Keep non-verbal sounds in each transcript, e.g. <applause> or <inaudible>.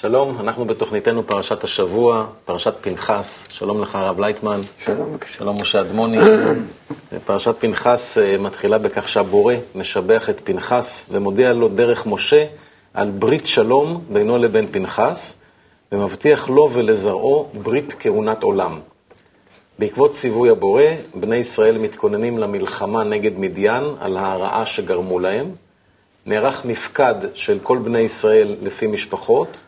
שלום, אנחנו בתוכניתנו פרשת השבוע, פרשת פנחס. שלום לך, הרב לייטמן. שלום. שלום, משה אדמוני. פרשת פנחס אה, מתחילה בכך שהבורא משבח את פנחס ומודיע לו דרך משה על ברית שלום בינו לבין פנחס, ומבטיח לו ולזרעו ברית כהונת עולם. בעקבות ציווי הבורא, בני ישראל מתכוננים למלחמה נגד מדיין על הרעה שגרמו להם. נערך מפקד של כל בני ישראל לפי משפחות,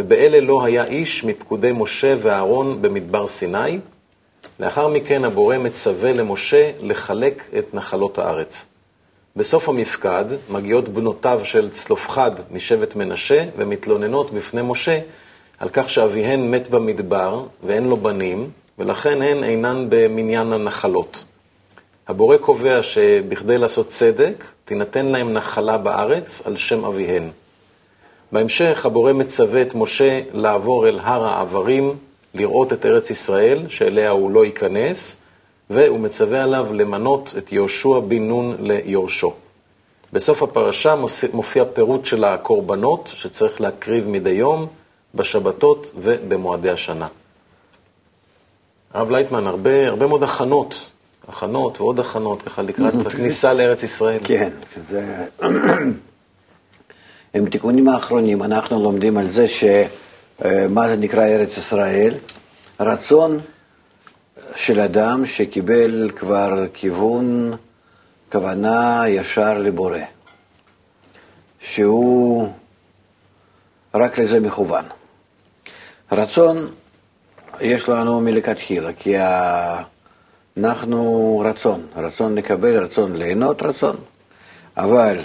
ובאלה לא היה איש מפקודי משה ואהרון במדבר סיני. לאחר מכן הבורא מצווה למשה לחלק את נחלות הארץ. בסוף המפקד מגיעות בנותיו של צלופחד משבט מנשה ומתלוננות בפני משה על כך שאביהן מת במדבר ואין לו בנים, ולכן הן אינן במניין הנחלות. הבורא קובע שבכדי לעשות צדק, תינתן להם נחלה בארץ על שם אביהן. בהמשך הבורא מצווה את משה לעבור אל הר העברים, לראות את ארץ ישראל, שאליה הוא לא ייכנס, והוא מצווה עליו למנות את יהושע בן נון ליורשו. בסוף הפרשה מופיע פירוט של הקורבנות שצריך להקריב מדי יום, בשבתות ובמועדי השנה. הרב לייטמן, הרבה, הרבה מאוד הכנות, הכנות ועוד הכנות, ככה לקראת <laughs> הכניסה לארץ ישראל. כן, זה... <clears throat> עם תיקונים האחרונים אנחנו לומדים על זה שמה זה נקרא ארץ ישראל, רצון של אדם שקיבל כבר כיוון, כוונה ישר לבורא, שהוא רק לזה מכוון. רצון יש לנו מלכתחילה, כי אנחנו רצון, רצון לקבל, רצון ליהנות, רצון, אבל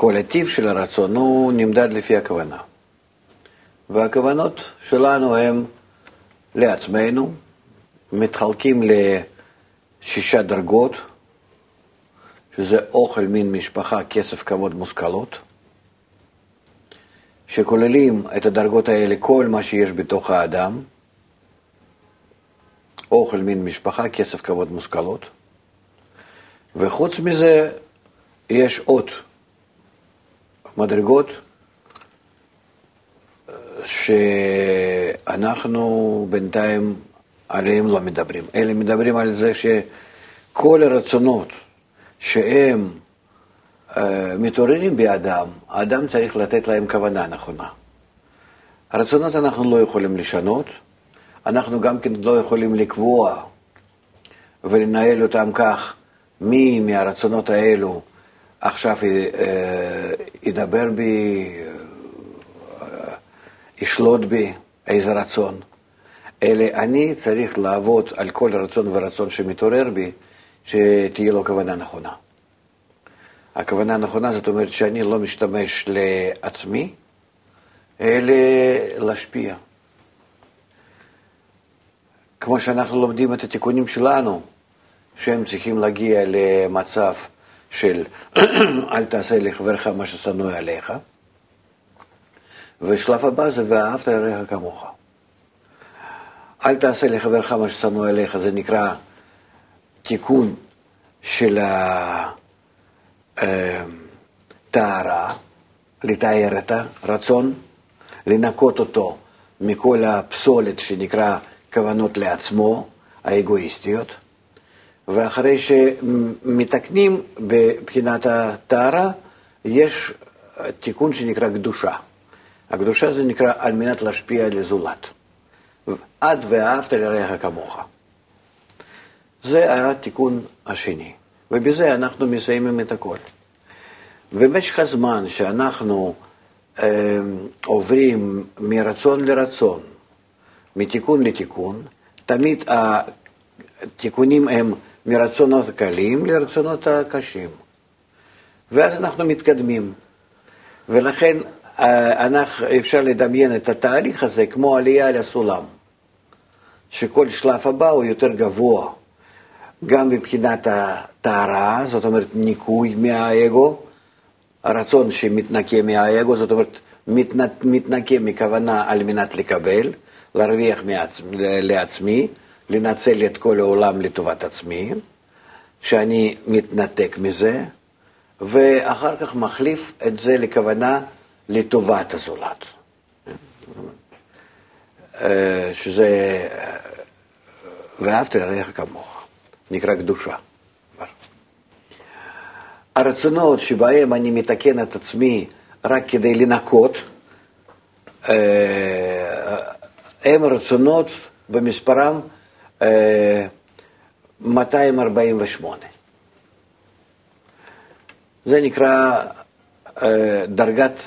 כל הטיב של הרצון הוא נמדד לפי הכוונה. והכוונות שלנו הן לעצמנו, מתחלקים לשישה דרגות, שזה אוכל, מין, משפחה, כסף, כבוד, מושכלות, שכוללים את הדרגות האלה כל מה שיש בתוך האדם, אוכל, מין, משפחה, כסף, כבוד, מושכלות, וחוץ מזה יש עוד מדרגות שאנחנו בינתיים עליהם לא מדברים, אלא מדברים על זה שכל הרצונות שהם uh, מתעוררים באדם, האדם צריך לתת להם כוונה נכונה. הרצונות אנחנו לא יכולים לשנות, אנחנו גם כן לא יכולים לקבוע ולנהל אותם כך, מי מהרצונות האלו עכשיו אה, ידבר בי, אה, ישלוט בי איזה רצון, אלא אני צריך לעבוד על כל רצון ורצון שמתעורר בי, שתהיה לו כוונה נכונה. הכוונה הנכונה זאת אומרת שאני לא משתמש לעצמי, אלא להשפיע. כמו שאנחנו לומדים את התיקונים שלנו, שהם צריכים להגיע למצב של <clears throat> אל תעשה לחברך מה ששנוא עליך, ושלב הבא זה ואהבת לרעך כמוך. אל תעשה לחברך מה ששנוא עליך, זה נקרא תיקון של הטהרה, לתאר את הרצון, לנקות אותו מכל הפסולת שנקרא כוונות לעצמו, האגואיסטיות. ואחרי שמתקנים בבחינת הטהרה, יש תיקון שנקרא קדושה. הקדושה זה נקרא על מנת להשפיע על הזולת. עד ואהבת לרעך כמוך. זה התיקון השני, ובזה אנחנו מסיימים את הכל. במשך הזמן שאנחנו אה, עוברים מרצון לרצון, מתיקון לתיקון, תמיד התיקונים הם מרצונות קלים לרצונות הקשים. ואז אנחנו מתקדמים. ולכן אה, אנחנו, אפשר לדמיין את התהליך הזה כמו עלייה לסולם, שכל שלב הבא הוא יותר גבוה, גם מבחינת הטהרה, זאת אומרת ניקוי מהאגו, הרצון שמתנקה מהאגו, זאת אומרת מתנקה מכוונה על מנת לקבל, להרוויח מעצמ, לעצמי, לנצל את כל העולם לטובת עצמי, שאני מתנתק מזה, ואחר כך מחליף את זה לכוונה לטובת הזולת. אה, שזה ואהבת לרעך כמוך, נקרא קדושה. הרצונות שבהם אני מתקן את עצמי רק כדי לנקות, הם רצונות במספרם 248. זה נקרא דרגת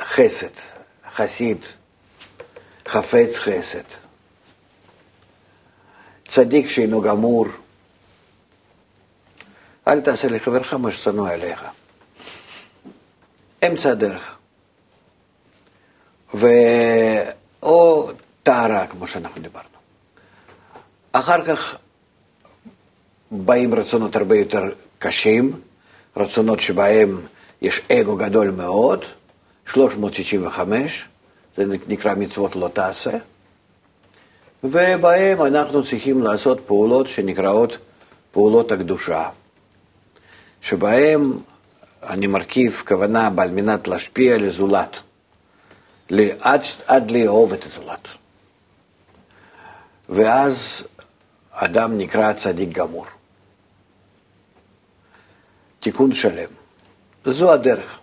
חסד, חסיד, חפץ חסד. צדיק שאינו גמור, אל תעשה לחברך מה ששנוא עליך. אמצע הדרך. ו... או טהרה, כמו שאנחנו דיברנו. אחר כך באים רצונות הרבה יותר קשים, רצונות שבהם יש אגו גדול מאוד, 365, זה נקרא מצוות לא תעשה, ובהם אנחנו צריכים לעשות פעולות שנקראות פעולות הקדושה, שבהם אני מרכיב כוונה על מנת להשפיע על הזולת, עד, עד לאהוב את הזולת. ואז אדם נקרא צדיק גמור. תיקון שלם. זו הדרך.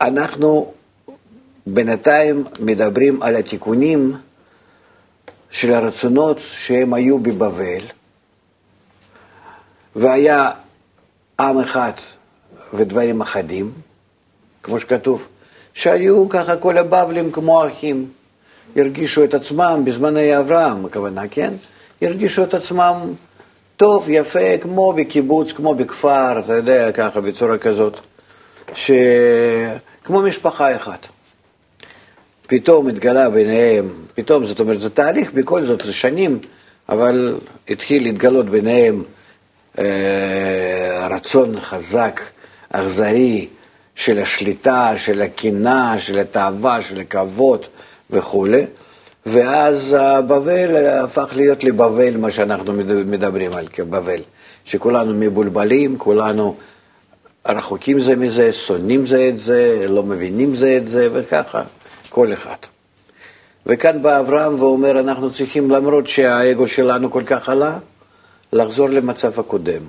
אנחנו בינתיים מדברים על התיקונים של הרצונות שהם היו בבבל, והיה עם אחד ודברים אחדים, כמו שכתוב, שהיו ככה כל הבבלים כמו אחים, הרגישו את עצמם בזמני אברהם, הכוונה, כן? הרגישו את עצמם טוב, יפה, כמו בקיבוץ, כמו בכפר, אתה יודע, ככה, בצורה כזאת, ש... כמו משפחה אחת. פתאום התגלה ביניהם, פתאום, זאת אומרת, זה תהליך, בכל זאת, זה שנים, אבל התחיל להתגלות ביניהם אה, רצון חזק, אכזרי, של השליטה, של הקנאה, של התאווה, של הכבוד וכולי. ואז בבל הפך להיות לבבל, מה שאנחנו מדברים על כבבל, שכולנו מבולבלים, כולנו רחוקים זה מזה, שונאים זה את זה, לא מבינים זה את זה, וככה, כל אחד. וכאן בא אברהם ואומר, אנחנו צריכים, למרות שהאגו שלנו כל כך עלה, לחזור למצב הקודם.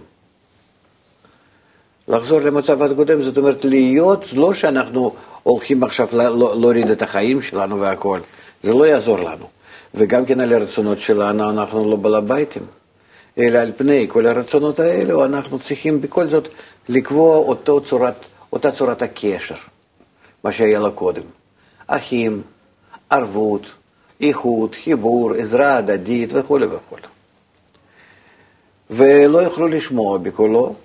לחזור למצב הקודם, זאת אומרת, להיות, לא שאנחנו הולכים עכשיו להוריד את החיים שלנו והכול, זה לא יעזור לנו. וגם כן על הרצונות שלנו אנחנו לא בעל הביתים, אלא על פני כל הרצונות האלו אנחנו צריכים בכל זאת לקבוע אותו צורת, אותה צורת הקשר, מה שהיה לה קודם. אחים, ערבות, איכות, חיבור, עזרה הדדית וכו' וכו'. ולא יוכלו לשמוע בקולו,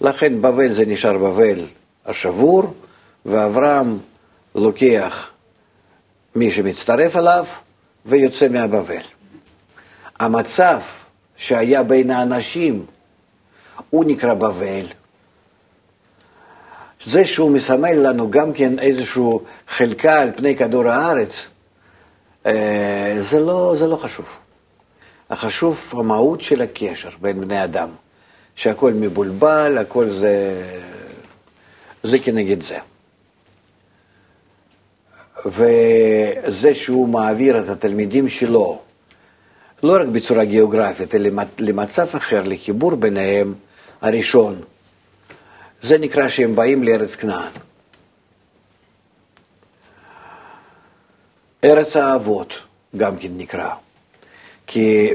לכן בבל זה נשאר בבל השבור, ואברהם לוקח מי שמצטרף אליו ויוצא מהבבל. המצב שהיה בין האנשים הוא נקרא בבל. זה שהוא מסמל לנו גם כן איזושהי חלקה על פני כדור הארץ, אה, זה לא, זה לא חשוב. החשוב המהות של הקשר בין בני אדם, שהכל מבולבל, הכל זה, זה כנגד זה. וזה שהוא מעביר את התלמידים שלו, לא רק בצורה גיאוגרפית, אלא למצב אחר, לחיבור ביניהם הראשון, זה נקרא שהם באים לארץ כנען. ארץ האבות גם כן נקרא. כי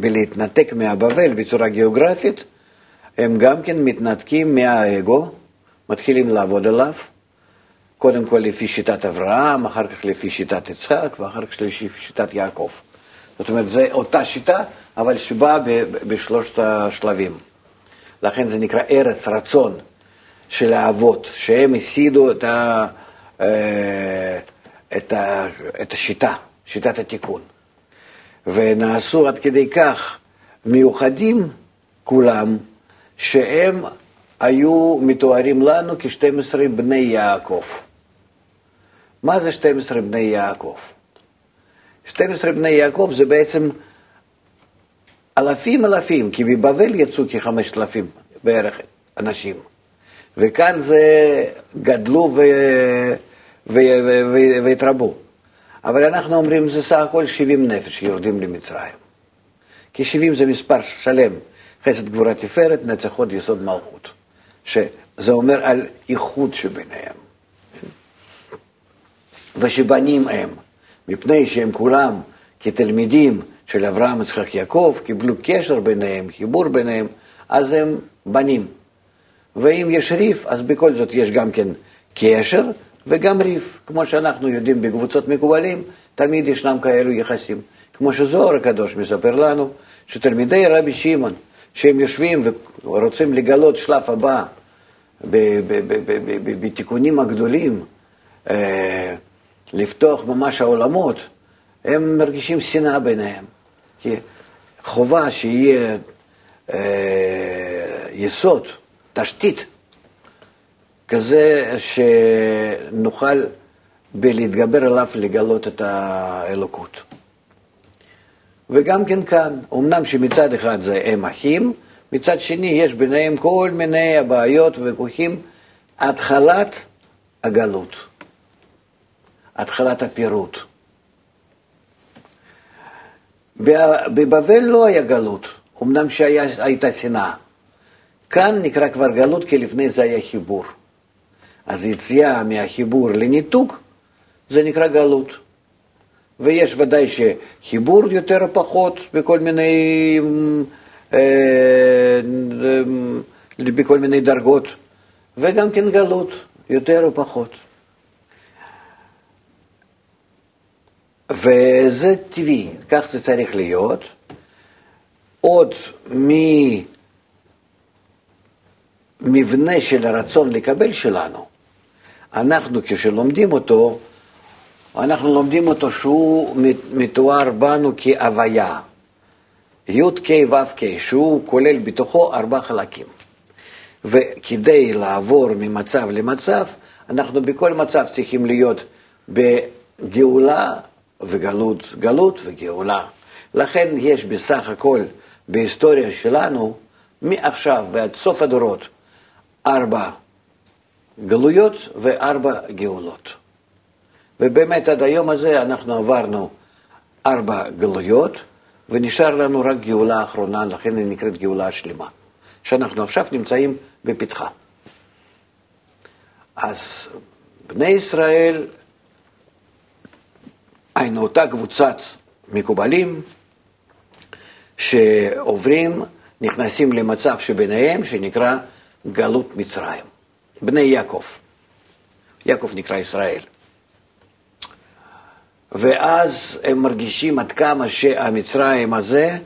בלהתנתק מהבבל בצורה גיאוגרפית, הם גם כן מתנתקים מהאגו, מתחילים לעבוד עליו, קודם כל לפי שיטת אברהם, אחר כך לפי שיטת יצחק, ואחר כך לפי שיטת יעקב. זאת אומרת, זו אותה שיטה, אבל שבאה בשלושת השלבים. לכן זה נקרא ארץ רצון של האבות, שהם הסידו את, ה, אה, את, ה, את השיטה, שיטת התיקון. ונעשו עד כדי כך מיוחדים כולם, שהם היו מתוארים לנו כ-12 בני יעקב. מה זה 12 בני יעקב? 12 בני יעקב זה בעצם אלפים אלפים, כי בבבל יצאו כ-5,000 בערך אנשים. וכאן זה גדלו ו... ו... ו... ו... והתרבו. אבל אנחנו אומרים, זה סך הכל 70 נפש שיורדים למצרים. כי 70 זה מספר שלם, חסד גבורה תפארת, נצח הוד יסוד מלכות. שזה אומר על איחוד שביניהם. ושבנים הם, מפני שהם כולם כתלמידים של אברהם, יצחק, יעקב, קיבלו קשר ביניהם, חיבור ביניהם, אז הם בנים. ואם יש ריף, אז בכל זאת יש גם כן קשר וגם ריף. כמו שאנחנו יודעים בקבוצות מקובלים, תמיד ישנם כאלו יחסים. כמו שזוהר הקדוש מספר לנו, שתלמידי רבי שמעון, שהם יושבים ורוצים לגלות שלב הבא בתיקונים הגדולים, אה, לפתוח ממש העולמות, הם מרגישים שנאה ביניהם. כי חובה שיהיה אה, יסוד, תשתית, כזה שנוכל בלהתגבר עליו לגלות את האלוקות. וגם כן כאן, אמנם שמצד אחד זה הם אחים, מצד שני יש ביניהם כל מיני הבעיות וויכוחים, התחלת הגלות, התחלת הפירוט. בבבל לא היה גלות, אמנם שהייתה שנאה. כאן נקרא כבר גלות כי לפני זה היה חיבור. אז יציאה מהחיבור לניתוק זה נקרא גלות. ויש ודאי שחיבור יותר או פחות בכל מיני, אה, אה, בכל מיני דרגות, וגם כן גלות, יותר או פחות. וזה טבעי, כך זה צריך להיות. עוד ממבנה של הרצון לקבל שלנו, אנחנו כשלומדים אותו, אנחנו לומדים אותו שהוא מתואר בנו כהוויה, י"ק ו"ק, שהוא כולל בתוכו ארבע חלקים. וכדי לעבור ממצב למצב, אנחנו בכל מצב צריכים להיות בגאולה וגלות, גלות וגאולה. לכן יש בסך הכל בהיסטוריה שלנו, מעכשיו ועד סוף הדורות, ארבע גלויות וארבע גאולות. ובאמת עד היום הזה אנחנו עברנו ארבע גלויות, ונשאר לנו רק גאולה אחרונה, לכן היא נקראת גאולה שלמה, שאנחנו עכשיו נמצאים בפתחה. אז בני ישראל, היינו אותה קבוצת מקובלים, שעוברים, נכנסים למצב שביניהם, שנקרא גלות מצרים. בני יעקב. יעקב נקרא ישראל. ואז הם מרגישים עד כמה שהמצרים הזה,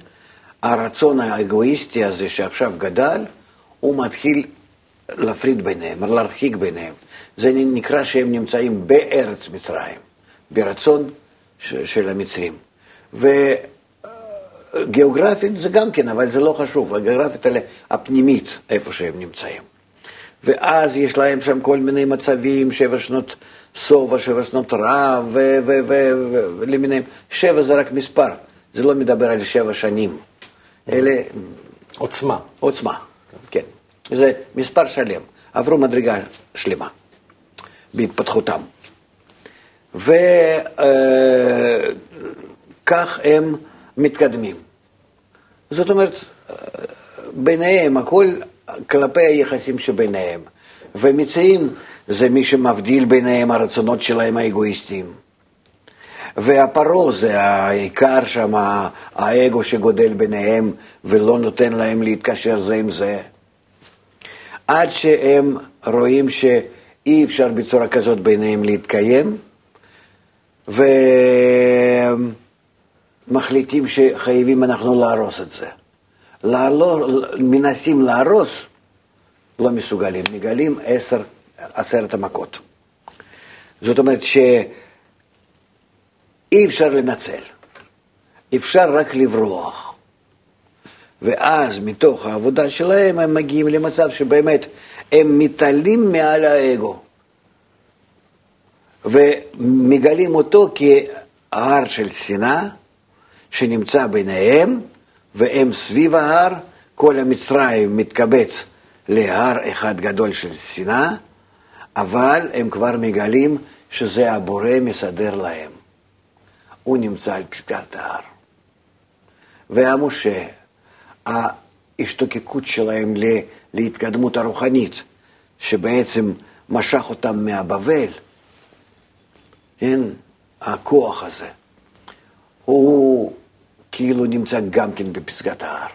הרצון האגואיסטי הזה שעכשיו גדל, הוא מתחיל להפריד ביניהם, להרחיק ביניהם. זה נקרא שהם נמצאים בארץ מצרים, ברצון של המצרים. וגיאוגרפית זה גם כן, אבל זה לא חשוב, הגיאוגרפית האלה הפנימית, איפה שהם נמצאים. ואז יש להם שם כל מיני מצבים, שבע שנות סובה, שבע שנות רעב ולמיניהם. שבע זה רק מספר, זה לא מדבר על שבע שנים. אלה... עוצמה. עוצמה, כן. זה מספר שלם. עברו מדרגה שלמה בהתפתחותם. וכך אה, הם מתקדמים. זאת אומרת, ביניהם הכל כלפי היחסים שביניהם. ומצרים זה מי שמבדיל ביניהם הרצונות שלהם האגואיסטיים. והפרעה זה העיקר שם, האגו שגודל ביניהם ולא נותן להם להתקשר זה עם זה. עד שהם רואים שאי אפשר בצורה כזאת ביניהם להתקיים, ומחליטים שחייבים אנחנו להרוס את זה. לעלור, מנסים להרוס, לא מסוגלים, מגלים עשר, עשרת המכות. זאת אומרת שאי אפשר לנצל, אפשר רק לברוח. ואז מתוך העבודה שלהם הם מגיעים למצב שבאמת הם מתעלים מעל האגו ומגלים אותו כהר של שנאה שנמצא ביניהם והם סביב ההר, כל המצרים מתקבץ להר אחד גדול של שנאה, אבל הם כבר מגלים שזה הבורא מסדר להם. הוא נמצא על פסגת ההר. והמשה, ההשתוקקות שלהם להתקדמות הרוחנית, שבעצם משך אותם מהבבל, כן, הכוח הזה, הוא כאילו נמצא גם כן בפסגת ההר.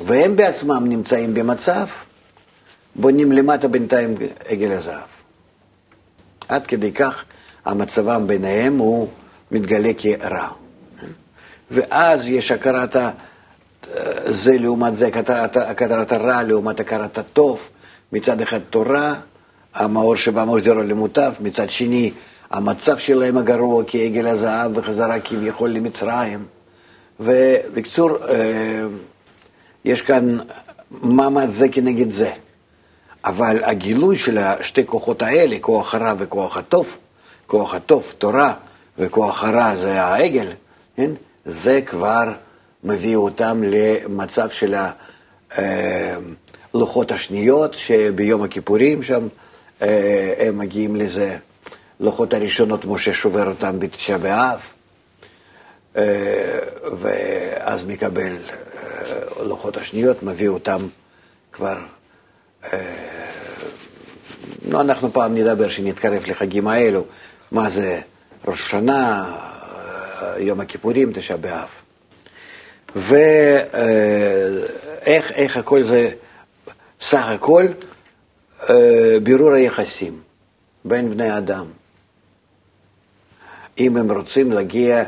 והם בעצמם נמצאים במצב, בונים למטה בינתיים עגל הזהב. עד כדי כך המצבם ביניהם הוא מתגלה כרע. ואז יש הכרת זה לעומת זה, הכרת הרע לעומת הכרת הטוב. מצד אחד תורה, המאור שבמאור זרוע למוטב, מצד שני המצב שלהם הגרוע כעגל הזהב וחזרה כביכול למצרים. ובקצור, אה, יש כאן מאמץ זה כנגד זה. אבל הגילוי של שתי כוחות האלה, כוח הרע וכוח הטוב, כוח הטוב, תורה, וכוח הרע זה העגל, כן? זה כבר מביא אותם למצב של הלוחות אה, השניות, שביום הכיפורים שם אה, הם מגיעים לזה. לוחות הראשונות, משה שובר אותם בתשעה באב, אה, ואז מקבל לוחות השניות, מביא אותם כבר... לא, אנחנו פעם נדבר, שנתקרב לחגים האלו, מה זה ראש השנה, יום הכיפורים, תשעה באב. ואיך איך הכל זה, סך הכל, בירור היחסים בין בני אדם. אם הם רוצים להגיע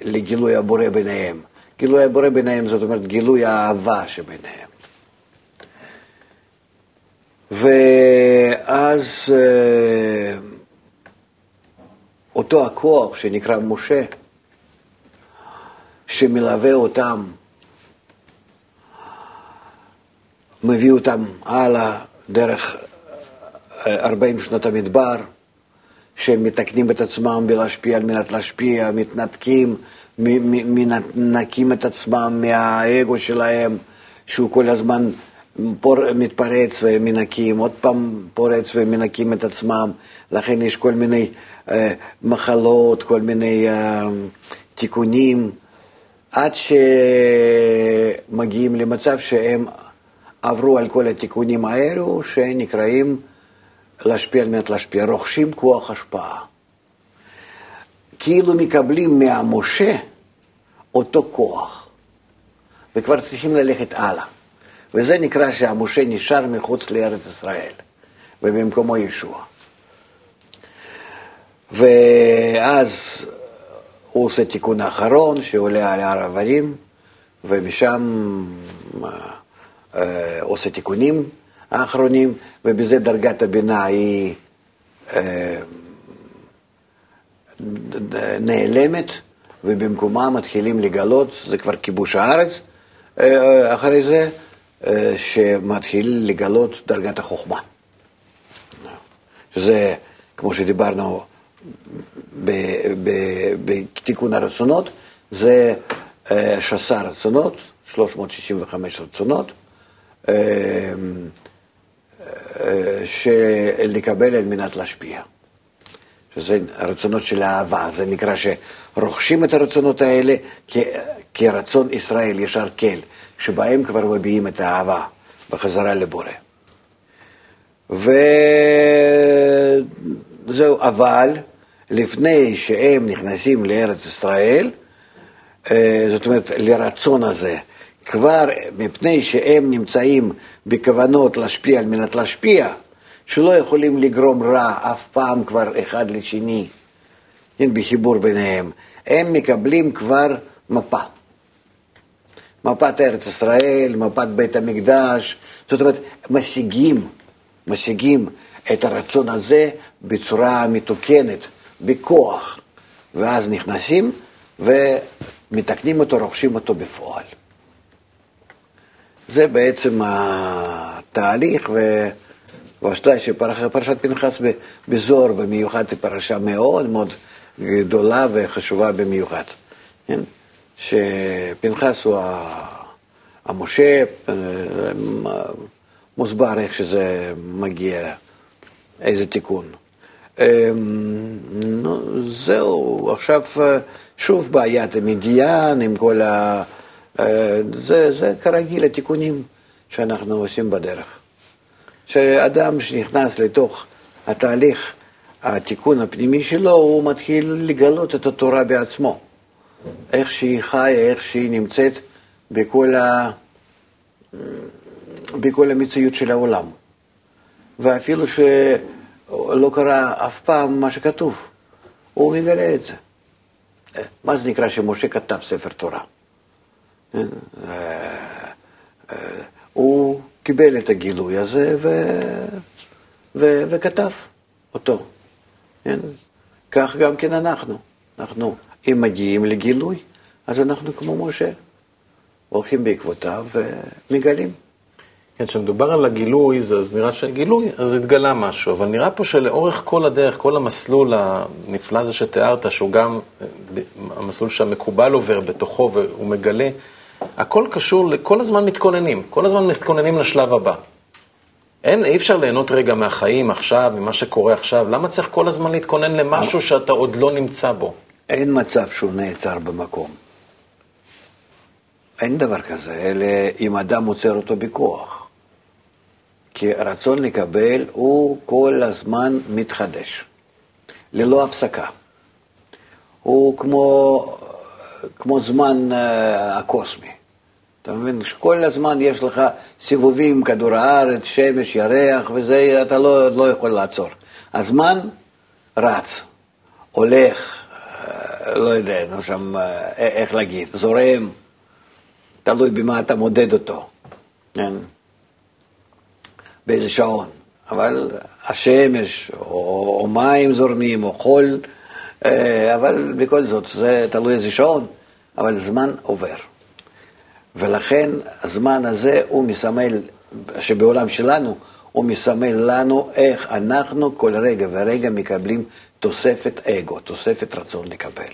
לגילוי הבורא ביניהם. גילוי הבורא ביניהם זאת אומרת גילוי האהבה שביניהם. ואז אותו הכוח שנקרא משה, שמלווה אותם, מביא אותם הלאה דרך 40 שנות המדבר, שהם מתקנים את עצמם בלהשפיע על מנת להשפיע, מתנתקים, מנקים את עצמם מהאגו שלהם, שהוא כל הזמן פור, מתפרץ ומנקים, עוד פעם פורץ ומנקים את עצמם, לכן יש כל מיני אה, מחלות, כל מיני אה, תיקונים, עד שמגיעים למצב שהם עברו על כל התיקונים האלו, שנקראים להשפיע על מנת להשפיע, רוכשים כוח השפעה. כאילו מקבלים מהמשה אותו כוח, וכבר צריכים ללכת הלאה. וזה נקרא שהמשה נשאר מחוץ לארץ ישראל, ובמקומו ישוע. ואז הוא עושה תיקון האחרון, שעולה על הר עברים, ומשם אה, אה, עושה תיקונים האחרונים, ובזה דרגת הבינה היא אה, נעלמת, ובמקומה מתחילים לגלות, זה כבר כיבוש הארץ, אה, אחרי זה, אה, שמתחיל לגלות דרגת החוכמה. שזה, כמו שדיברנו בתיקון הרצונות, זה אה, שסה רצונות, 365 רצונות, שלקבל על מנת להשפיע. שזה הרצונות של האהבה, זה נקרא שרוכשים את הרצונות האלה כרצון ישראל ישר כל, שבהם כבר מביעים את האהבה בחזרה לבורא. וזהו, אבל לפני שהם נכנסים לארץ ישראל, אה, זאת אומרת, לרצון הזה, כבר מפני שהם נמצאים בכוונות להשפיע על מנת להשפיע, שלא יכולים לגרום רע אף פעם כבר אחד לשני, אין בחיבור ביניהם, הם מקבלים כבר מפה. מפת ארץ ישראל, מפת בית המקדש, זאת אומרת, משיגים, משיגים את הרצון הזה בצורה מתוקנת, בכוח, ואז נכנסים ומתקנים אותו, רוכשים אותו בפועל. זה בעצם התהליך, ואתה שפרשת פנחס בזוהר במיוחד היא פרשה מאוד מאוד גדולה וחשובה במיוחד. כן? שפנחס הוא המשה, אה, מוסבר איך שזה מגיע, איזה תיקון. אה, נו, זהו, עכשיו שוב בעיית המדיין עם כל ה... זה, זה כרגיל התיקונים שאנחנו עושים בדרך. שאדם שנכנס לתוך התהליך, התיקון הפנימי שלו, הוא מתחיל לגלות את התורה בעצמו. איך שהיא חיה, איך שהיא נמצאת בכל, ה... בכל המציאות של העולם. ואפילו שלא קרה אף פעם מה שכתוב, הוא מגלה את זה. מה זה נקרא שמשה כתב ספר תורה? אה, אה, הוא קיבל את הגילוי הזה ו... ו... וכתב אותו. כן? כך גם כן אנחנו. אנחנו, אם מגיעים לגילוי, אז אנחנו כמו משה, הולכים בעקבותיו ומגלים. כן, כשמדובר על הגילוי, אז נראה שגילוי, אז התגלה משהו, אבל נראה פה שלאורך כל הדרך, כל המסלול הנפלא הזה שתיארת, שהוא גם המסלול שהמקובל עובר בתוכו והוא מגלה, הכל קשור, כל הזמן מתכוננים, כל הזמן מתכוננים לשלב הבא. אין, אי אפשר ליהנות רגע מהחיים עכשיו, ממה שקורה עכשיו. למה צריך כל הזמן להתכונן למשהו שאתה עוד לא נמצא בו? אין מצב שהוא נעצר במקום. אין דבר כזה, אלא אם אדם עוצר אותו בכוח. כי רצון לקבל הוא כל הזמן מתחדש, ללא הפסקה. הוא כמו, כמו זמן uh, הקוסמי. אתה מבין? שכל הזמן יש לך סיבובים, כדור הארץ, שמש, ירח, וזה, אתה לא, לא יכול לעצור. הזמן רץ, הולך, אה, לא יודע, נו שם, אה, איך להגיד, זורם, תלוי במה אתה מודד אותו, כן? באיזה שעון. אבל השמש, או, או מים זורמים, או חול, אה, אבל בכל זאת, זה תלוי איזה שעון, אבל זמן עובר. ולכן הזמן הזה הוא מסמל, שבעולם שלנו, הוא מסמל לנו איך אנחנו כל רגע ורגע מקבלים תוספת אגו, תוספת רצון לקבל.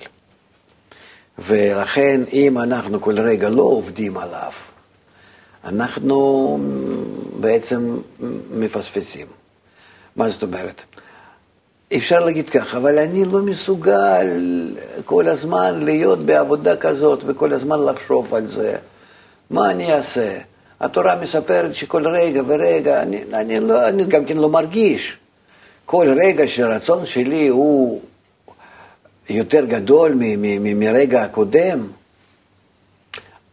ולכן אם אנחנו כל רגע לא עובדים עליו, אנחנו בעצם מפספסים. מה זאת אומרת? אפשר להגיד ככה, אבל אני לא מסוגל כל הזמן להיות בעבודה כזאת וכל הזמן לחשוב על זה. מה אני אעשה? התורה מספרת שכל רגע ורגע, אני, אני, לא, אני גם כן לא מרגיש. כל רגע שהרצון שלי הוא יותר גדול מרגע הקודם,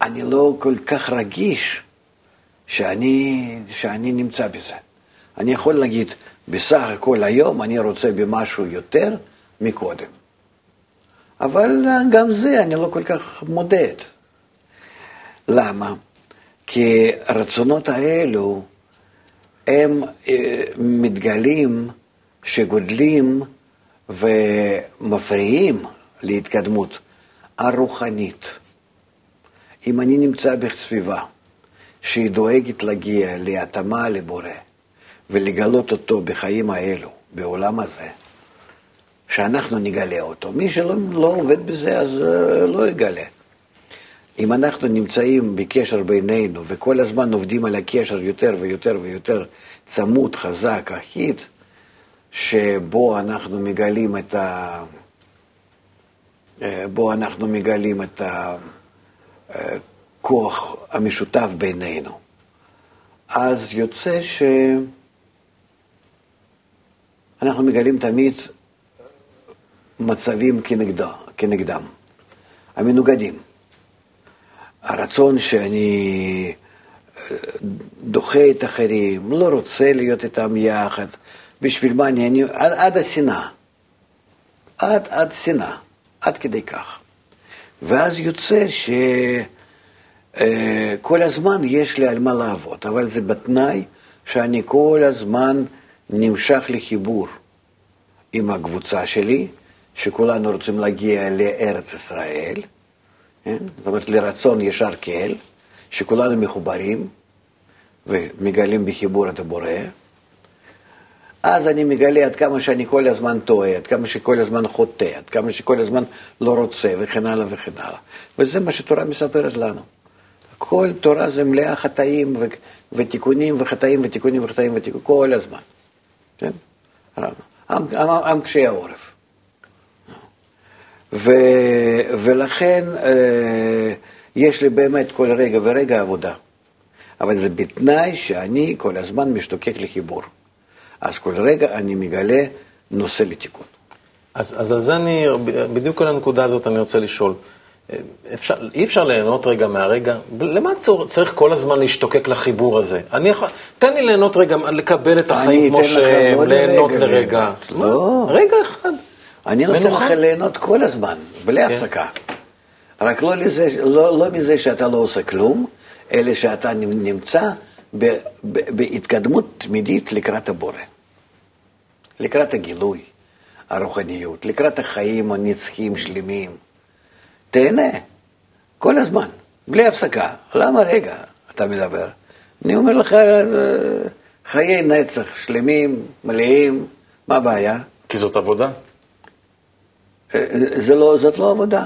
אני לא כל כך רגיש שאני, שאני נמצא בזה. אני יכול להגיד, בסך הכל היום אני רוצה במשהו יותר מקודם. אבל גם זה אני לא כל כך מודד. למה? כי הרצונות האלו הם אה, מתגלים שגודלים ומפריעים להתקדמות הרוחנית. אם אני נמצא בסביבה שהיא דואגת להגיע להתאמה לבורא ולגלות אותו בחיים האלו, בעולם הזה, שאנחנו נגלה אותו. מי שלא לא עובד בזה, אז אה, לא יגלה. אם אנחנו נמצאים בקשר בינינו וכל הזמן עובדים על הקשר יותר ויותר ויותר צמוד, חזק, אחיד, שבו אנחנו מגלים את ה... בו אנחנו מגלים את הכוח המשותף בינינו. אז יוצא שאנחנו מגלים תמיד מצבים כנגדו, כנגדם, המנוגדים. הרצון שאני אה, דוחה את האחרים, לא רוצה להיות איתם יחד, בשביל מה אני, אני עד, עד השנאה, עד, עד שנאה, עד כדי כך. ואז יוצא שכל אה, הזמן יש לי על מה לעבוד, אבל זה בתנאי שאני כל הזמן נמשך לחיבור עם הקבוצה שלי, שכולנו רוצים להגיע לארץ ישראל, כן? זאת אומרת לרצון ישר כאל, שכולנו מחוברים ומגלים בחיבור את הבורא, אז אני מגלה עד כמה שאני כל הזמן טועה, עד כמה שכל הזמן חוטא, עד כמה שכל הזמן לא רוצה, וכן הלאה וכן הלאה. וזה מה שתורה מספרת לנו. כל תורה זה מלאה חטאים ו- ותיקונים וחטאים ותיקונים וחטאים ותיקונים, כל הזמן. כן? עם, עם, עם קשי העורף. ו, ולכן אה, יש לי באמת כל רגע ורגע עבודה. אבל זה בתנאי שאני כל הזמן משתוקק לחיבור. אז כל רגע אני מגלה נושא לתיקון. אז, אז, אז אני, בדיוק על הנקודה הזאת אני רוצה לשאול. אפשר, אי אפשר ליהנות רגע מהרגע? למה צור, צריך כל הזמן להשתוקק לחיבור הזה? אני יכול, תן לי ליהנות רגע, לקבל את החיים כמו שהם, ליהנות לרגע. לרגע. לא. רגע אחד. אני נותן לך ליהנות כל הזמן, בלי כן. הפסקה. רק לא, לזה, לא, לא מזה שאתה לא עושה כלום, אלא שאתה נמצא ב, ב, בהתקדמות תמידית לקראת הבורא. לקראת הגילוי, הרוחניות, לקראת החיים הנצחיים שלמים. תהנה, כל הזמן, בלי הפסקה. למה רגע אתה מדבר? אני אומר לך, חיי נצח שלמים, מלאים, מה הבעיה? כי זאת עבודה. אה, זה לא, זאת לא עבודה.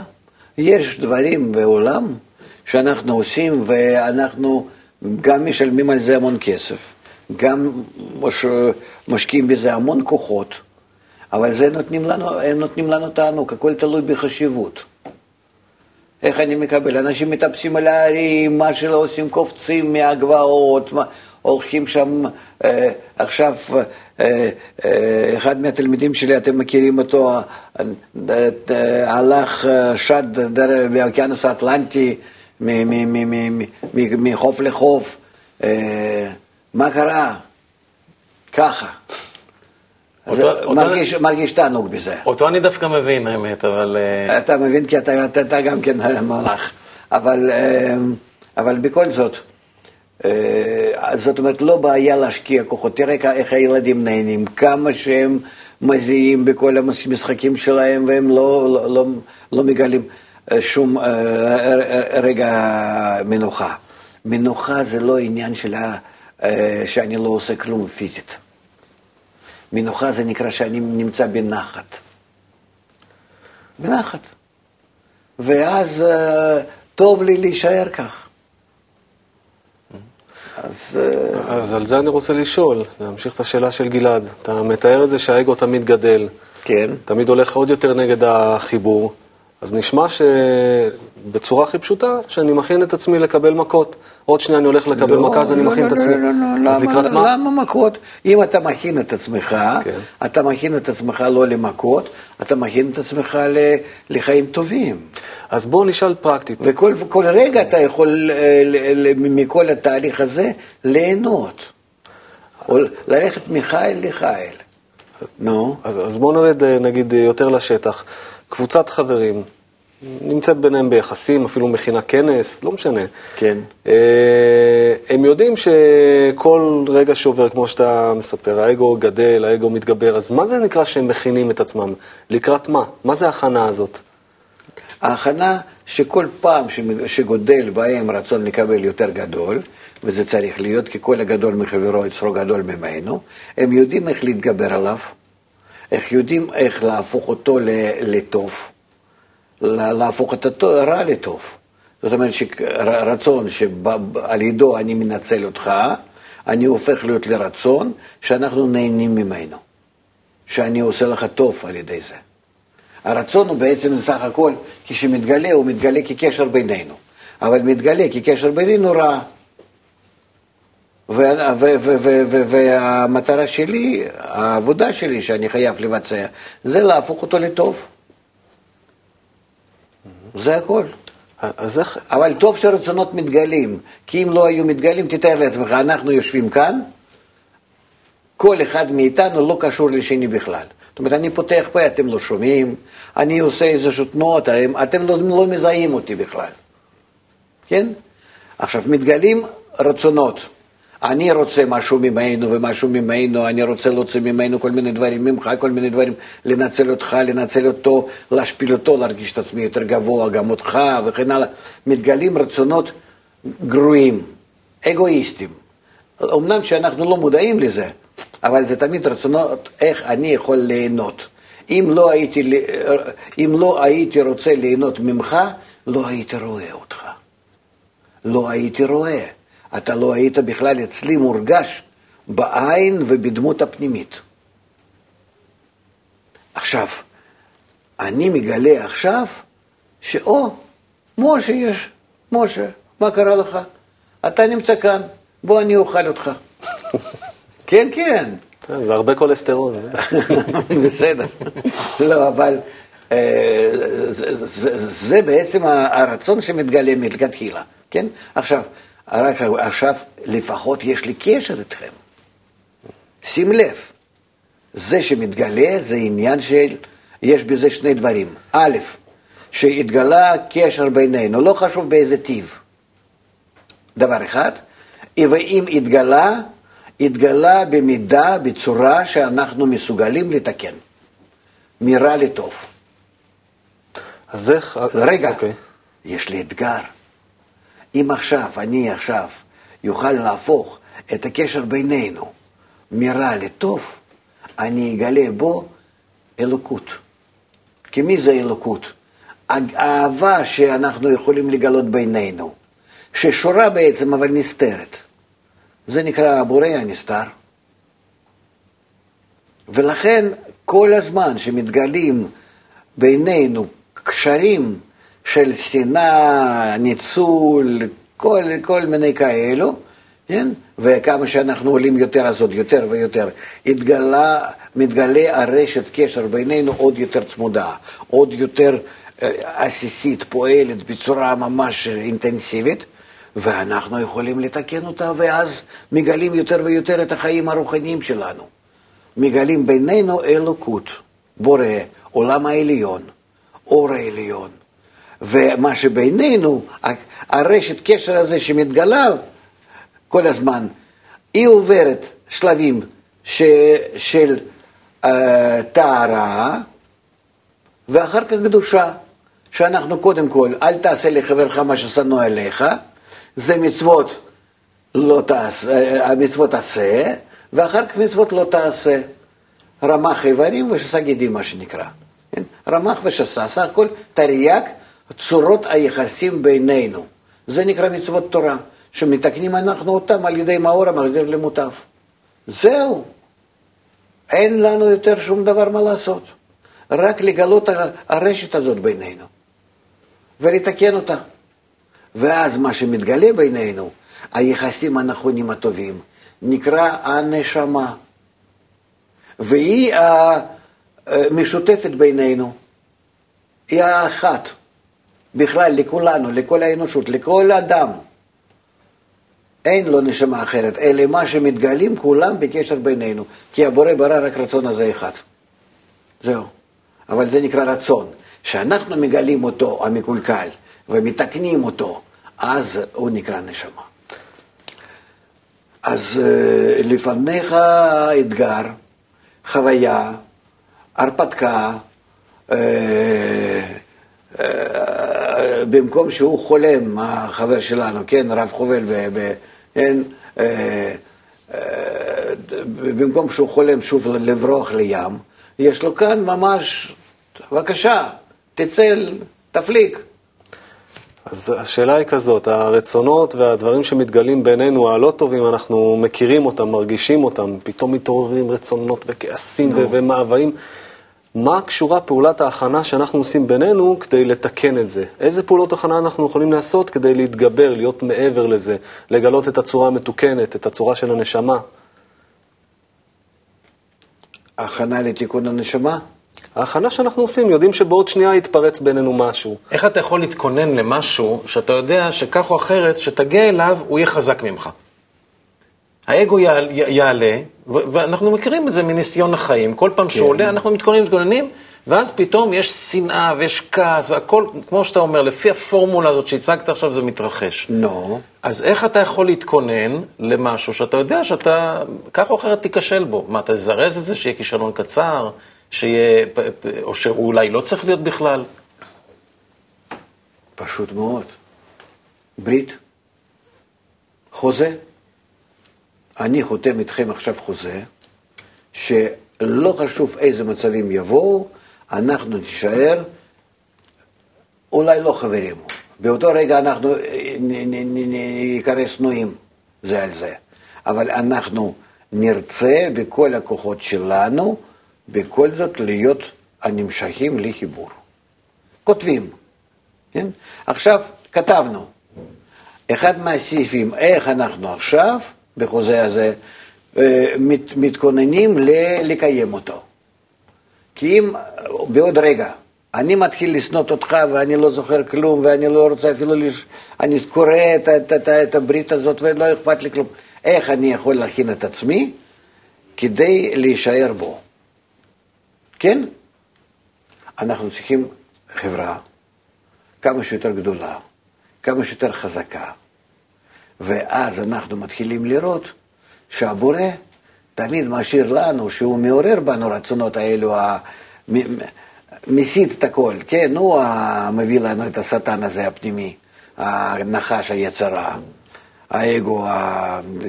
יש דברים בעולם שאנחנו עושים ואנחנו גם משלמים על זה המון כסף, גם מש, משקיעים בזה המון כוחות, אבל זה נותנים לנו, הם נותנים לנו תענוג, הכל תלוי בחשיבות. איך אני מקבל? אנשים מטפסים על ההרים, מה שלא עושים, קופצים מהגבעות, מה, הולכים שם, אה, עכשיו, אה, אה, אחד מהתלמידים שלי, אתם מכירים אותו, אה, אה, הלך, אה, שד באוקיינוס האטלנטי מחוף לחוף. אה, מה קרה? ככה. אותו, מרגיש, אותו... מרגיש תענוג בזה. אותו אני דווקא מבין, האמת, אבל... אה, אתה מבין כי אתה, אתה, אתה גם כן מלאך. אבל, אה, אבל בכל זאת, אה, זאת אומרת, לא בעיה להשקיע כוחות. תראה איך הילדים נהנים, כמה שהם מזיעים בכל המשחקים שלהם, והם לא, לא, לא, לא מגלים שום רגע מנוחה. מנוחה זה לא עניין שלה, שאני לא עושה כלום פיזית. מנוחה זה נקרא שאני נמצא בנחת. בנחת. ואז uh, טוב לי להישאר כך. אז, uh... אז על זה אני רוצה לשאול, להמשיך את השאלה של גלעד. אתה מתאר את זה שהאגו תמיד גדל. כן. תמיד הולך עוד יותר נגד החיבור. אז נשמע שבצורה הכי פשוטה, שאני מכין את עצמי לקבל מכות. עוד שנייה אני הולך לקבל לא, מכה, אז אני לא, מכין לא, את עצמי. לא, לא, לא, אז לקראת מה? למה מכות? אם אתה מכין את עצמך, כן. אתה מכין את עצמך לא למכות, אתה מכין את עצמך לחיים טובים. אז בואו נשאל פרקטית. וכל רגע אתה יכול אה, מכל התהליך הזה ליהנות. או ללכת מחיל לחיל. נו. אז, אז בואו נרד אה, נגיד יותר לשטח. קבוצת חברים, נמצאת ביניהם ביחסים, אפילו מכינה כנס, לא משנה. כן. אה, הם יודעים שכל רגע שעובר, כמו שאתה מספר, האגו גדל, האגו מתגבר, אז מה זה נקרא שהם מכינים את עצמם? לקראת מה? מה זה ההכנה הזאת? ההכנה שכל פעם שגודל בהם רצון לקבל יותר גדול, וזה צריך להיות, כי כל הגדול מחברו יצרו גדול ממנו, הם יודעים איך להתגבר עליו, איך יודעים איך להפוך אותו לטוב. להפוך את הרע לטוב. זאת אומרת שרצון שעל ידו אני מנצל אותך, אני הופך להיות לרצון שאנחנו נהנים ממנו, שאני עושה לך טוב על ידי זה. הרצון הוא בעצם סך הכל, כשמתגלה, הוא מתגלה כקשר בינינו, אבל מתגלה כקשר בינינו רע. והמטרה שלי, העבודה שלי שאני חייב לבצע, זה להפוך אותו לטוב. זה הכל. אז איך... אבל טוב שרצונות מתגלים, כי אם לא היו מתגלים, תתאר לעצמך, אנחנו יושבים כאן, כל אחד מאיתנו לא קשור לשני בכלל. זאת אומרת, אני פותח פה, אתם לא שומעים, אני עושה איזשהו תנועות, אתם לא, לא מזהים אותי בכלל, כן? עכשיו, מתגלים רצונות. אני רוצה משהו ממנו ומשהו ממנו, אני רוצה להוציא ממנו כל מיני דברים, ממך כל מיני דברים, לנצל אותך, לנצל אותו, להשפיל אותו, להרגיש את עצמי יותר גבוה, גם אותך וכן הלאה. מתגלים רצונות גרועים, אגואיסטים. אמנם שאנחנו לא מודעים לזה, אבל זה תמיד רצונות איך אני יכול ליהנות. אם לא הייתי, אם לא הייתי רוצה ליהנות ממך, לא הייתי רואה אותך. לא הייתי רואה. אתה לא היית בכלל אצלי מורגש בעין ובדמות הפנימית. עכשיו, אני מגלה עכשיו שאו, משה יש, משה, מה קרה לך? אתה נמצא כאן, בוא אני אוכל אותך. <laughs> כן, כן. והרבה כולסטרול. <laughs> בסדר. לא, אבל אה, זה בעצם הרצון שמתגלה מלכתחילה, כן? עכשיו, רק עכשיו לפחות יש לי קשר איתכם. שים לב, זה שמתגלה זה עניין של, יש בזה שני דברים. א', שהתגלה קשר בינינו, לא חשוב באיזה טיב. דבר אחד, ואם התגלה, התגלה במידה, בצורה שאנחנו מסוגלים לתקן. מרע לטוב. אז איך... רגע, okay. אוקיי. יש לי אתגר. אם עכשיו, אני עכשיו, יוכל להפוך את הקשר בינינו מרע לטוב, אני אגלה בו אלוקות. כי מי זה אלוקות? האהבה שאנחנו יכולים לגלות בינינו, ששורה בעצם אבל נסתרת. זה נקרא הבורא הנסתר. ולכן כל הזמן שמתגלים בינינו קשרים של שנאה, ניצול, כל, כל מיני כאלו, כן? וכמה שאנחנו עולים יותר אז עוד יותר ויותר. התגלה, מתגלה הרשת קשר בינינו עוד יותר צמודה, עוד יותר אה, עסיסית, פועלת בצורה ממש אינטנסיבית, ואנחנו יכולים לתקן אותה, ואז מגלים יותר ויותר את החיים הרוחניים שלנו. מגלים בינינו אלוקות, בורא, עולם העליון, אור העליון. ומה שבינינו, הרשת קשר הזה שמתגלה כל הזמן, היא עוברת שלבים ש, של uh, טהרה ואחר כך קדושה, שאנחנו קודם כל, אל תעשה לחברך מה ששנוא עליך, זה מצוות לא תעשה, המצוות עשה, ואחר כך מצוות לא תעשה. רמ"ח איברים ושסה גידים, מה שנקרא. כן? רמ"ח ושסה, סך הכל תרי"ג צורות היחסים בינינו. זה נקרא מצוות תורה, שמתקנים אנחנו אותם על ידי מאור המחזיר למוטב. זהו. אין לנו יותר שום דבר מה לעשות. רק לגלות הרשת הזאת בינינו ולתקן אותה. ואז מה שמתגלה בינינו, היחסים הנכונים הטובים, נקרא הנשמה. והיא המשותפת בינינו, היא האחת. בכלל, לכולנו, לכל האנושות, לכל אדם. אין לו נשמה אחרת, אלא מה שמתגלים כולם בקשר בינינו, כי הבורא ברא רק רצון הזה אחד. זהו. אבל זה נקרא רצון. כשאנחנו מגלים אותו, המקולקל, ומתקנים אותו, אז הוא נקרא נשמה. אז אה, לפניך אתגר, חוויה, הרפתקה, אה, אה, במקום שהוא חולם, החבר שלנו, כן, רב חובל, כן, במקום שהוא חולם שוב לברוח לים, יש לו כאן ממש, בבקשה, תצא, תפליק. אז השאלה היא כזאת, הרצונות והדברים שמתגלים בינינו, הלא טובים, אנחנו מכירים אותם, מרגישים אותם, פתאום מתעוררים רצונות וכעסים no. ומאוויים. מה קשורה פעולת ההכנה שאנחנו עושים בינינו כדי לתקן את זה? איזה פעולות הכנה אנחנו יכולים לעשות כדי להתגבר, להיות מעבר לזה, לגלות את הצורה המתוקנת, את הצורה של הנשמה? הכנה לתיקון הנשמה? ההכנה שאנחנו עושים, יודעים שבעוד שנייה יתפרץ בינינו משהו. איך אתה יכול להתכונן למשהו שאתה יודע שכך או אחרת, שתגיע אליו, הוא יהיה חזק ממך? האגו יעלה, ואנחנו מכירים את זה מניסיון החיים, כל פעם שהוא כן. עולה אנחנו מתכוננים, מתכוננים, ואז פתאום יש שנאה ויש כעס, והכל, כמו שאתה אומר, לפי הפורמולה הזאת שהצגת עכשיו, זה מתרחש. לא. אז איך אתה יכול להתכונן למשהו שאתה יודע שאתה, כך או אחרת תיכשל בו? מה, אתה תזרז את זה, שיהיה כישלון קצר? שיהיה, או שאולי לא צריך להיות בכלל? פשוט מאוד. ברית, חוזה. אני חותם איתכם עכשיו חוזה, שלא חשוב איזה מצבים יבואו, אנחנו נשאר אולי לא חברים. באותו רגע אנחנו נקרא שנואים זה על זה. אבל אנחנו נרצה בכל הכוחות שלנו, בכל זאת להיות הנמשכים לחיבור. כותבים, כן? עכשיו, כתבנו. אחד מהסעיפים, איך אנחנו עכשיו, בחוזה הזה, אה, מת, מתכוננים לקיים אותו. כי אם בעוד רגע אני מתחיל לשנות אותך ואני לא זוכר כלום ואני לא רוצה אפילו, לש... אני קורא את, את, את, את הברית הזאת ולא אכפת לי כלום, איך אני יכול להכין את עצמי כדי להישאר בו? כן? אנחנו צריכים חברה כמה שיותר גדולה, כמה שיותר חזקה, ואז אנחנו מתחילים לראות שהבורא תמיד משאיר לנו, שהוא מעורר בנו רצונות האלו, מסית את הכל, כן, הוא מביא לנו את השטן הזה הפנימי, הנחש היצרה, האגו,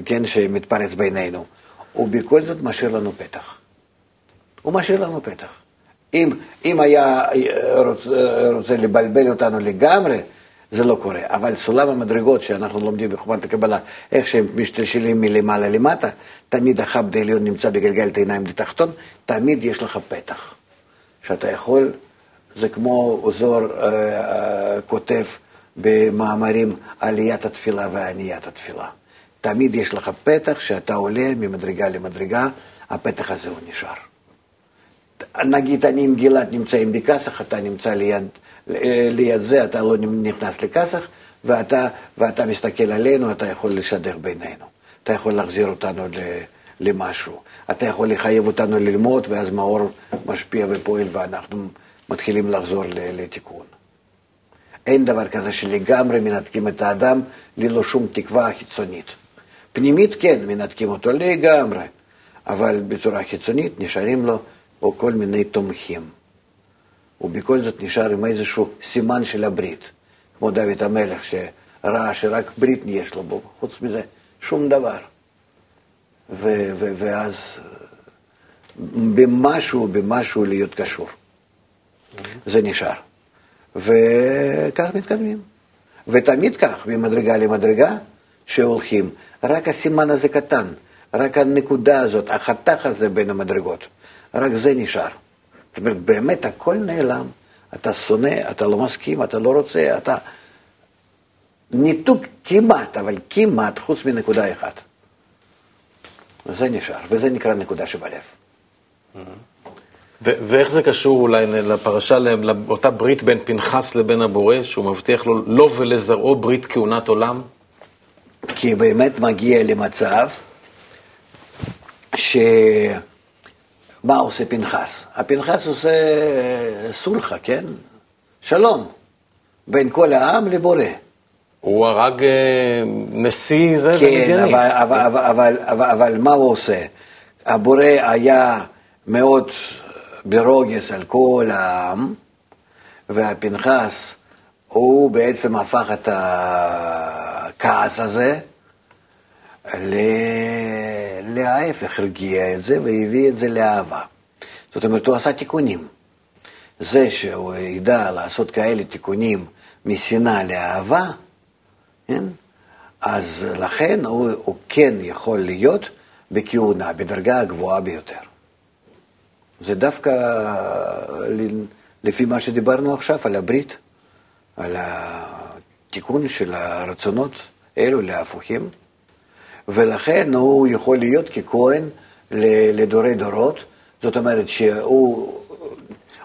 כן, שמתפרץ בינינו, ובכל זאת משאיר לנו פתח. הוא משאיר לנו פתח. אם, אם היה רוצה, רוצה לבלבל אותנו לגמרי, זה לא קורה. אבל סולם המדרגות שאנחנו לומדים בחומת הקבלה, איך שהם משתלשלים מלמעלה למטה, תמיד החבד העליון נמצא בגלגלת העיניים לתחתון, תמיד יש לך פתח. שאתה יכול, זה כמו זוהר אה, אה, כותב במאמרים עליית התפילה ועניית התפילה. תמיד יש לך פתח שאתה עולה ממדרגה למדרגה, הפתח הזה הוא נשאר. נגיד אני עם גלעד נמצאים בכסח, אתה נמצא ליד, ליד זה, אתה לא נכנס לכסח, ואתה, ואתה מסתכל עלינו, אתה יכול לשדר בינינו. אתה יכול להחזיר אותנו למשהו. אתה יכול לחייב אותנו ללמוד, ואז מאור משפיע ופועל, ואנחנו מתחילים לחזור לתיקון. אין דבר כזה שלגמרי מנתקים את האדם ללא שום תקווה חיצונית. פנימית כן, מנתקים אותו לגמרי, אבל בצורה חיצונית נשארים לו או כל מיני תומכים. ובכל זאת נשאר עם איזשהו סימן של הברית, כמו דוד המלך, שראה שרק ברית יש לו בו, חוץ מזה שום דבר. ו- ו- ואז במשהו, במשהו להיות קשור. זה נשאר. וכך מתקדמים. ותמיד כך, ממדרגה למדרגה, שהולכים. רק הסימן הזה קטן, רק הנקודה הזאת, החתך הזה בין המדרגות. רק זה נשאר. זאת אומרת, באמת הכל נעלם. אתה שונא, אתה לא מסכים, אתה לא רוצה, אתה... ניתוק כמעט, אבל כמעט, חוץ מנקודה אחת. וזה נשאר, וזה נקרא נקודה שבלב. ואיך זה קשור אולי לפרשה, לאותה ברית בין פנחס לבין הבורא, שהוא מבטיח לו, לו ולזרעו ברית כהונת עולם? כי באמת מגיע למצב ש... מה עושה פנחס? הפנחס עושה סולחה, כן? שלום, בין כל העם לבורא. הוא הרג אה, נשיא זה כן, ומדיינית. אבל, אבל, אבל, אבל, אבל, אבל מה הוא עושה? הבורא היה מאוד ברוגז על כל העם, והפנחס, הוא בעצם הפך את הכעס הזה להפך, הרגיע את זה והביא את זה לאהבה. זאת אומרת, הוא עשה תיקונים. זה שהוא ידע לעשות כאלה תיקונים משנאה לאהבה, כן? אז לכן הוא, הוא כן יכול להיות בכהונה, בדרגה הגבוהה ביותר. זה דווקא לפי מה שדיברנו עכשיו על הברית, על התיקון של הרצונות אלו להפוכים. ולכן הוא יכול להיות ככהן לדורי דורות, זאת אומרת שהוא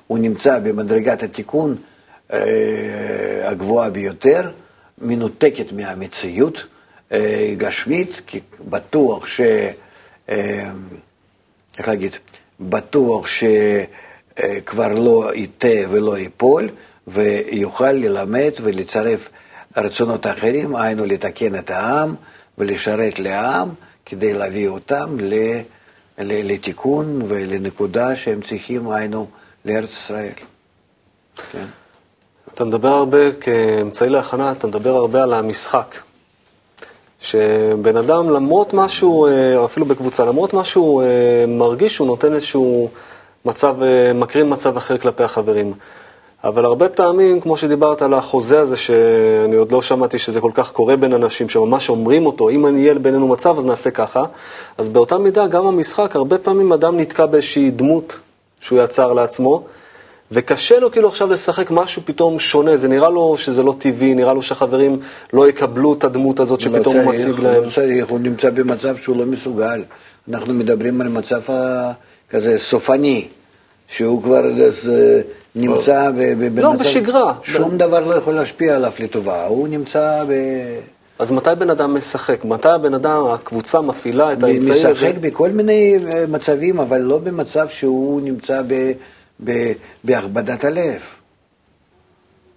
נמצא במדרגת התיקון אה, הגבוהה ביותר, מנותקת מהמציאות אה, גשמית, כי בטוח ש... אה, איך להגיד? בטוח שכבר לא יטעה ולא ייפול, ויוכל ללמד ולצרף רצונות אחרים, היינו לתקן את העם. ולשרת לעם כדי להביא אותם לתיקון ולנקודה שהם צריכים, היינו, לארץ ישראל. כן. אתה מדבר הרבה, כאמצעי להכנה, אתה מדבר הרבה על המשחק. שבן אדם, למרות משהו, אה, או אפילו בקבוצה, למרות משהו אה, מרגיש, הוא נותן איזשהו מצב, אה, מקרין מצב אחר כלפי החברים. אבל הרבה פעמים, כמו שדיברת על החוזה הזה, שאני עוד לא שמעתי שזה כל כך קורה בין אנשים, שממש אומרים אותו, אם יהיה בינינו מצב, אז נעשה ככה. אז באותה מידה, גם המשחק, הרבה פעמים אדם נתקע באיזושהי דמות שהוא יצר לעצמו, וקשה לו כאילו עכשיו לשחק משהו פתאום שונה, זה נראה לו שזה לא טבעי, נראה לו שהחברים לא יקבלו את הדמות הזאת שפתאום לא הוא מציג להם. לא צריך, הוא נמצא במצב שהוא לא מסוגל. אנחנו מדברים על מצב כזה סופני, שהוא כבר אז, נמצא ב- ב- לא, במצב- בשגרה. שום דבר לא יכול להשפיע עליו לטובה, הוא נמצא ב... אז מתי בן אדם משחק? מתי הבן אדם, הקבוצה מפעילה את האמצעי הזה? משחק בכל מיני אה, מצבים, אבל לא במצב שהוא נמצא ב- ב- בהכבדת הלב.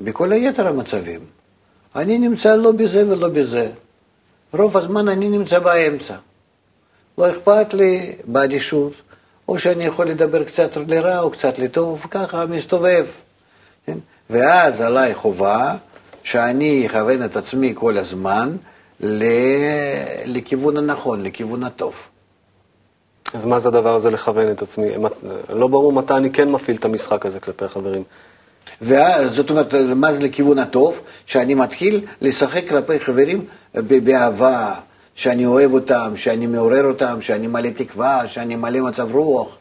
בכל היתר המצבים. אני נמצא לא בזה ולא בזה. רוב הזמן אני נמצא באמצע. לא אכפת לי באדישות, או שאני יכול לדבר קצת לרע או קצת לטוב, ככה מסתובב. כן? ואז עליי חובה שאני אכוון את עצמי כל הזמן ל... לכיוון הנכון, לכיוון הטוב. אז מה זה הדבר הזה לכוון את עצמי? לא ברור מתי אני כן מפעיל את המשחק הזה כלפי החברים. ואז, זאת אומרת, מה זה לכיוון הטוב? שאני מתחיל לשחק כלפי חברים באהבה, שאני אוהב אותם, שאני מעורר אותם, שאני מלא תקווה, שאני מלא מצב רוח,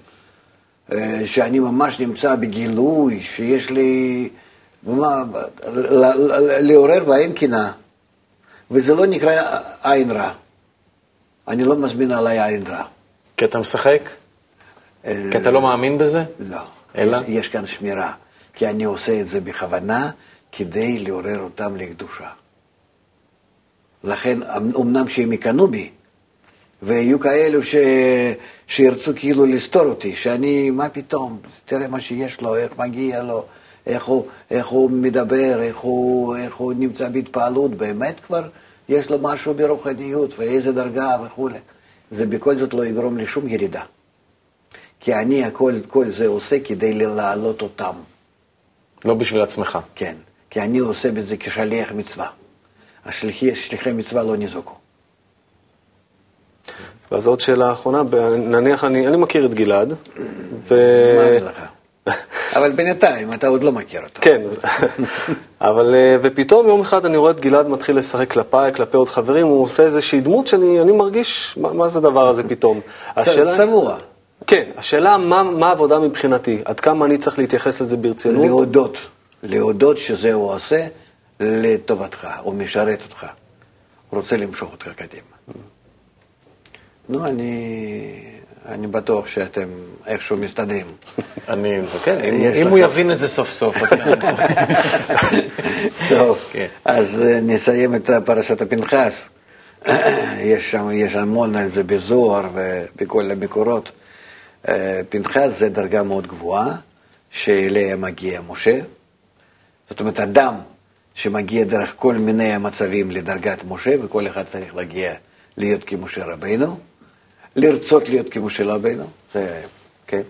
אה, שאני ממש נמצא בגילוי, שיש לי... מה, לעורר בהם קנאה. וזה לא נקרא עין רע. אני לא מזמין עליי עין רע. כי אתה משחק? אה, כי אתה לא מאמין בזה? לא. אלא? יש, יש כאן שמירה, כי אני עושה את זה בכוונה כדי לעורר אותם לקדושה. לכן, אמנם שהם יקנאו בי, ויהיו כאלו ש... שירצו כאילו לסתור אותי, שאני, מה פתאום, תראה מה שיש לו, איך מגיע לו, איך הוא, איך הוא מדבר, איך הוא, איך הוא נמצא בהתפעלות, באמת כבר יש לו משהו ברוחניות, ואיזה דרגה וכולי. זה בכל זאת לא יגרום לי שום ירידה. כי אני הכל כל זה עושה כדי להעלות אותם, לא בשביל עצמך. כן. כי אני עושה בזה כשליח מצווה. השליחי, שליחי מצווה לא ניזוקו. ואז עוד שאלה אחרונה, נניח אני, אני מכיר את גלעד, ו... מאמין לך. <laughs> אבל בינתיים אתה עוד לא מכיר אותו. כן, <laughs> אבל אה, ופתאום יום אחד אני רואה את גלעד מתחיל לשחק כלפיי, כלפי עוד חברים, הוא עושה איזושהי דמות שאני אני מרגיש, מה, מה זה הדבר הזה פתאום? השאלה- צבוע. כן, השאלה מה, מה העבודה מבחינתי, עד כמה אני צריך להתייחס לזה ברצינות? להודות. להודות שזה הוא עושה לטובתך, הוא משרת אותך. הוא רוצה למשוך אותך קדימה. נו, אני, אני בטוח שאתם איכשהו מסתדרים. <laughs> אני, כן, אם- הוא יבין את זה סוף סוף, אז <laughs> כן. טוב. אז אה, נסיים את פרשת הפנחס. <clears throat> יש שם, יש המון על זה בזוהר ובכל המקורות. אה, פנחס זה דרגה מאוד גבוהה, שאליה מגיע משה. זאת אומרת, אדם שמגיע דרך כל מיני מצבים לדרגת משה, וכל אחד צריך להגיע להיות כמשה רבינו, לרצות להיות כמשה רבינו, זה, כן?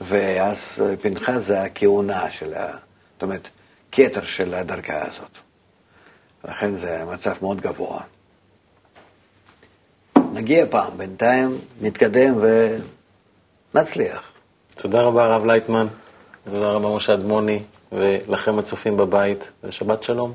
ואז פנחס זה הכהונה של ה... זאת אומרת, כתר של הדרגה הזאת. לכן זה מצב מאוד גבוה. נגיע פעם, בינתיים נתקדם ונצליח. תודה רבה, הרב לייטמן, תודה רבה, משה אדמוני, ולכם הצופים בבית, ושבת שלום.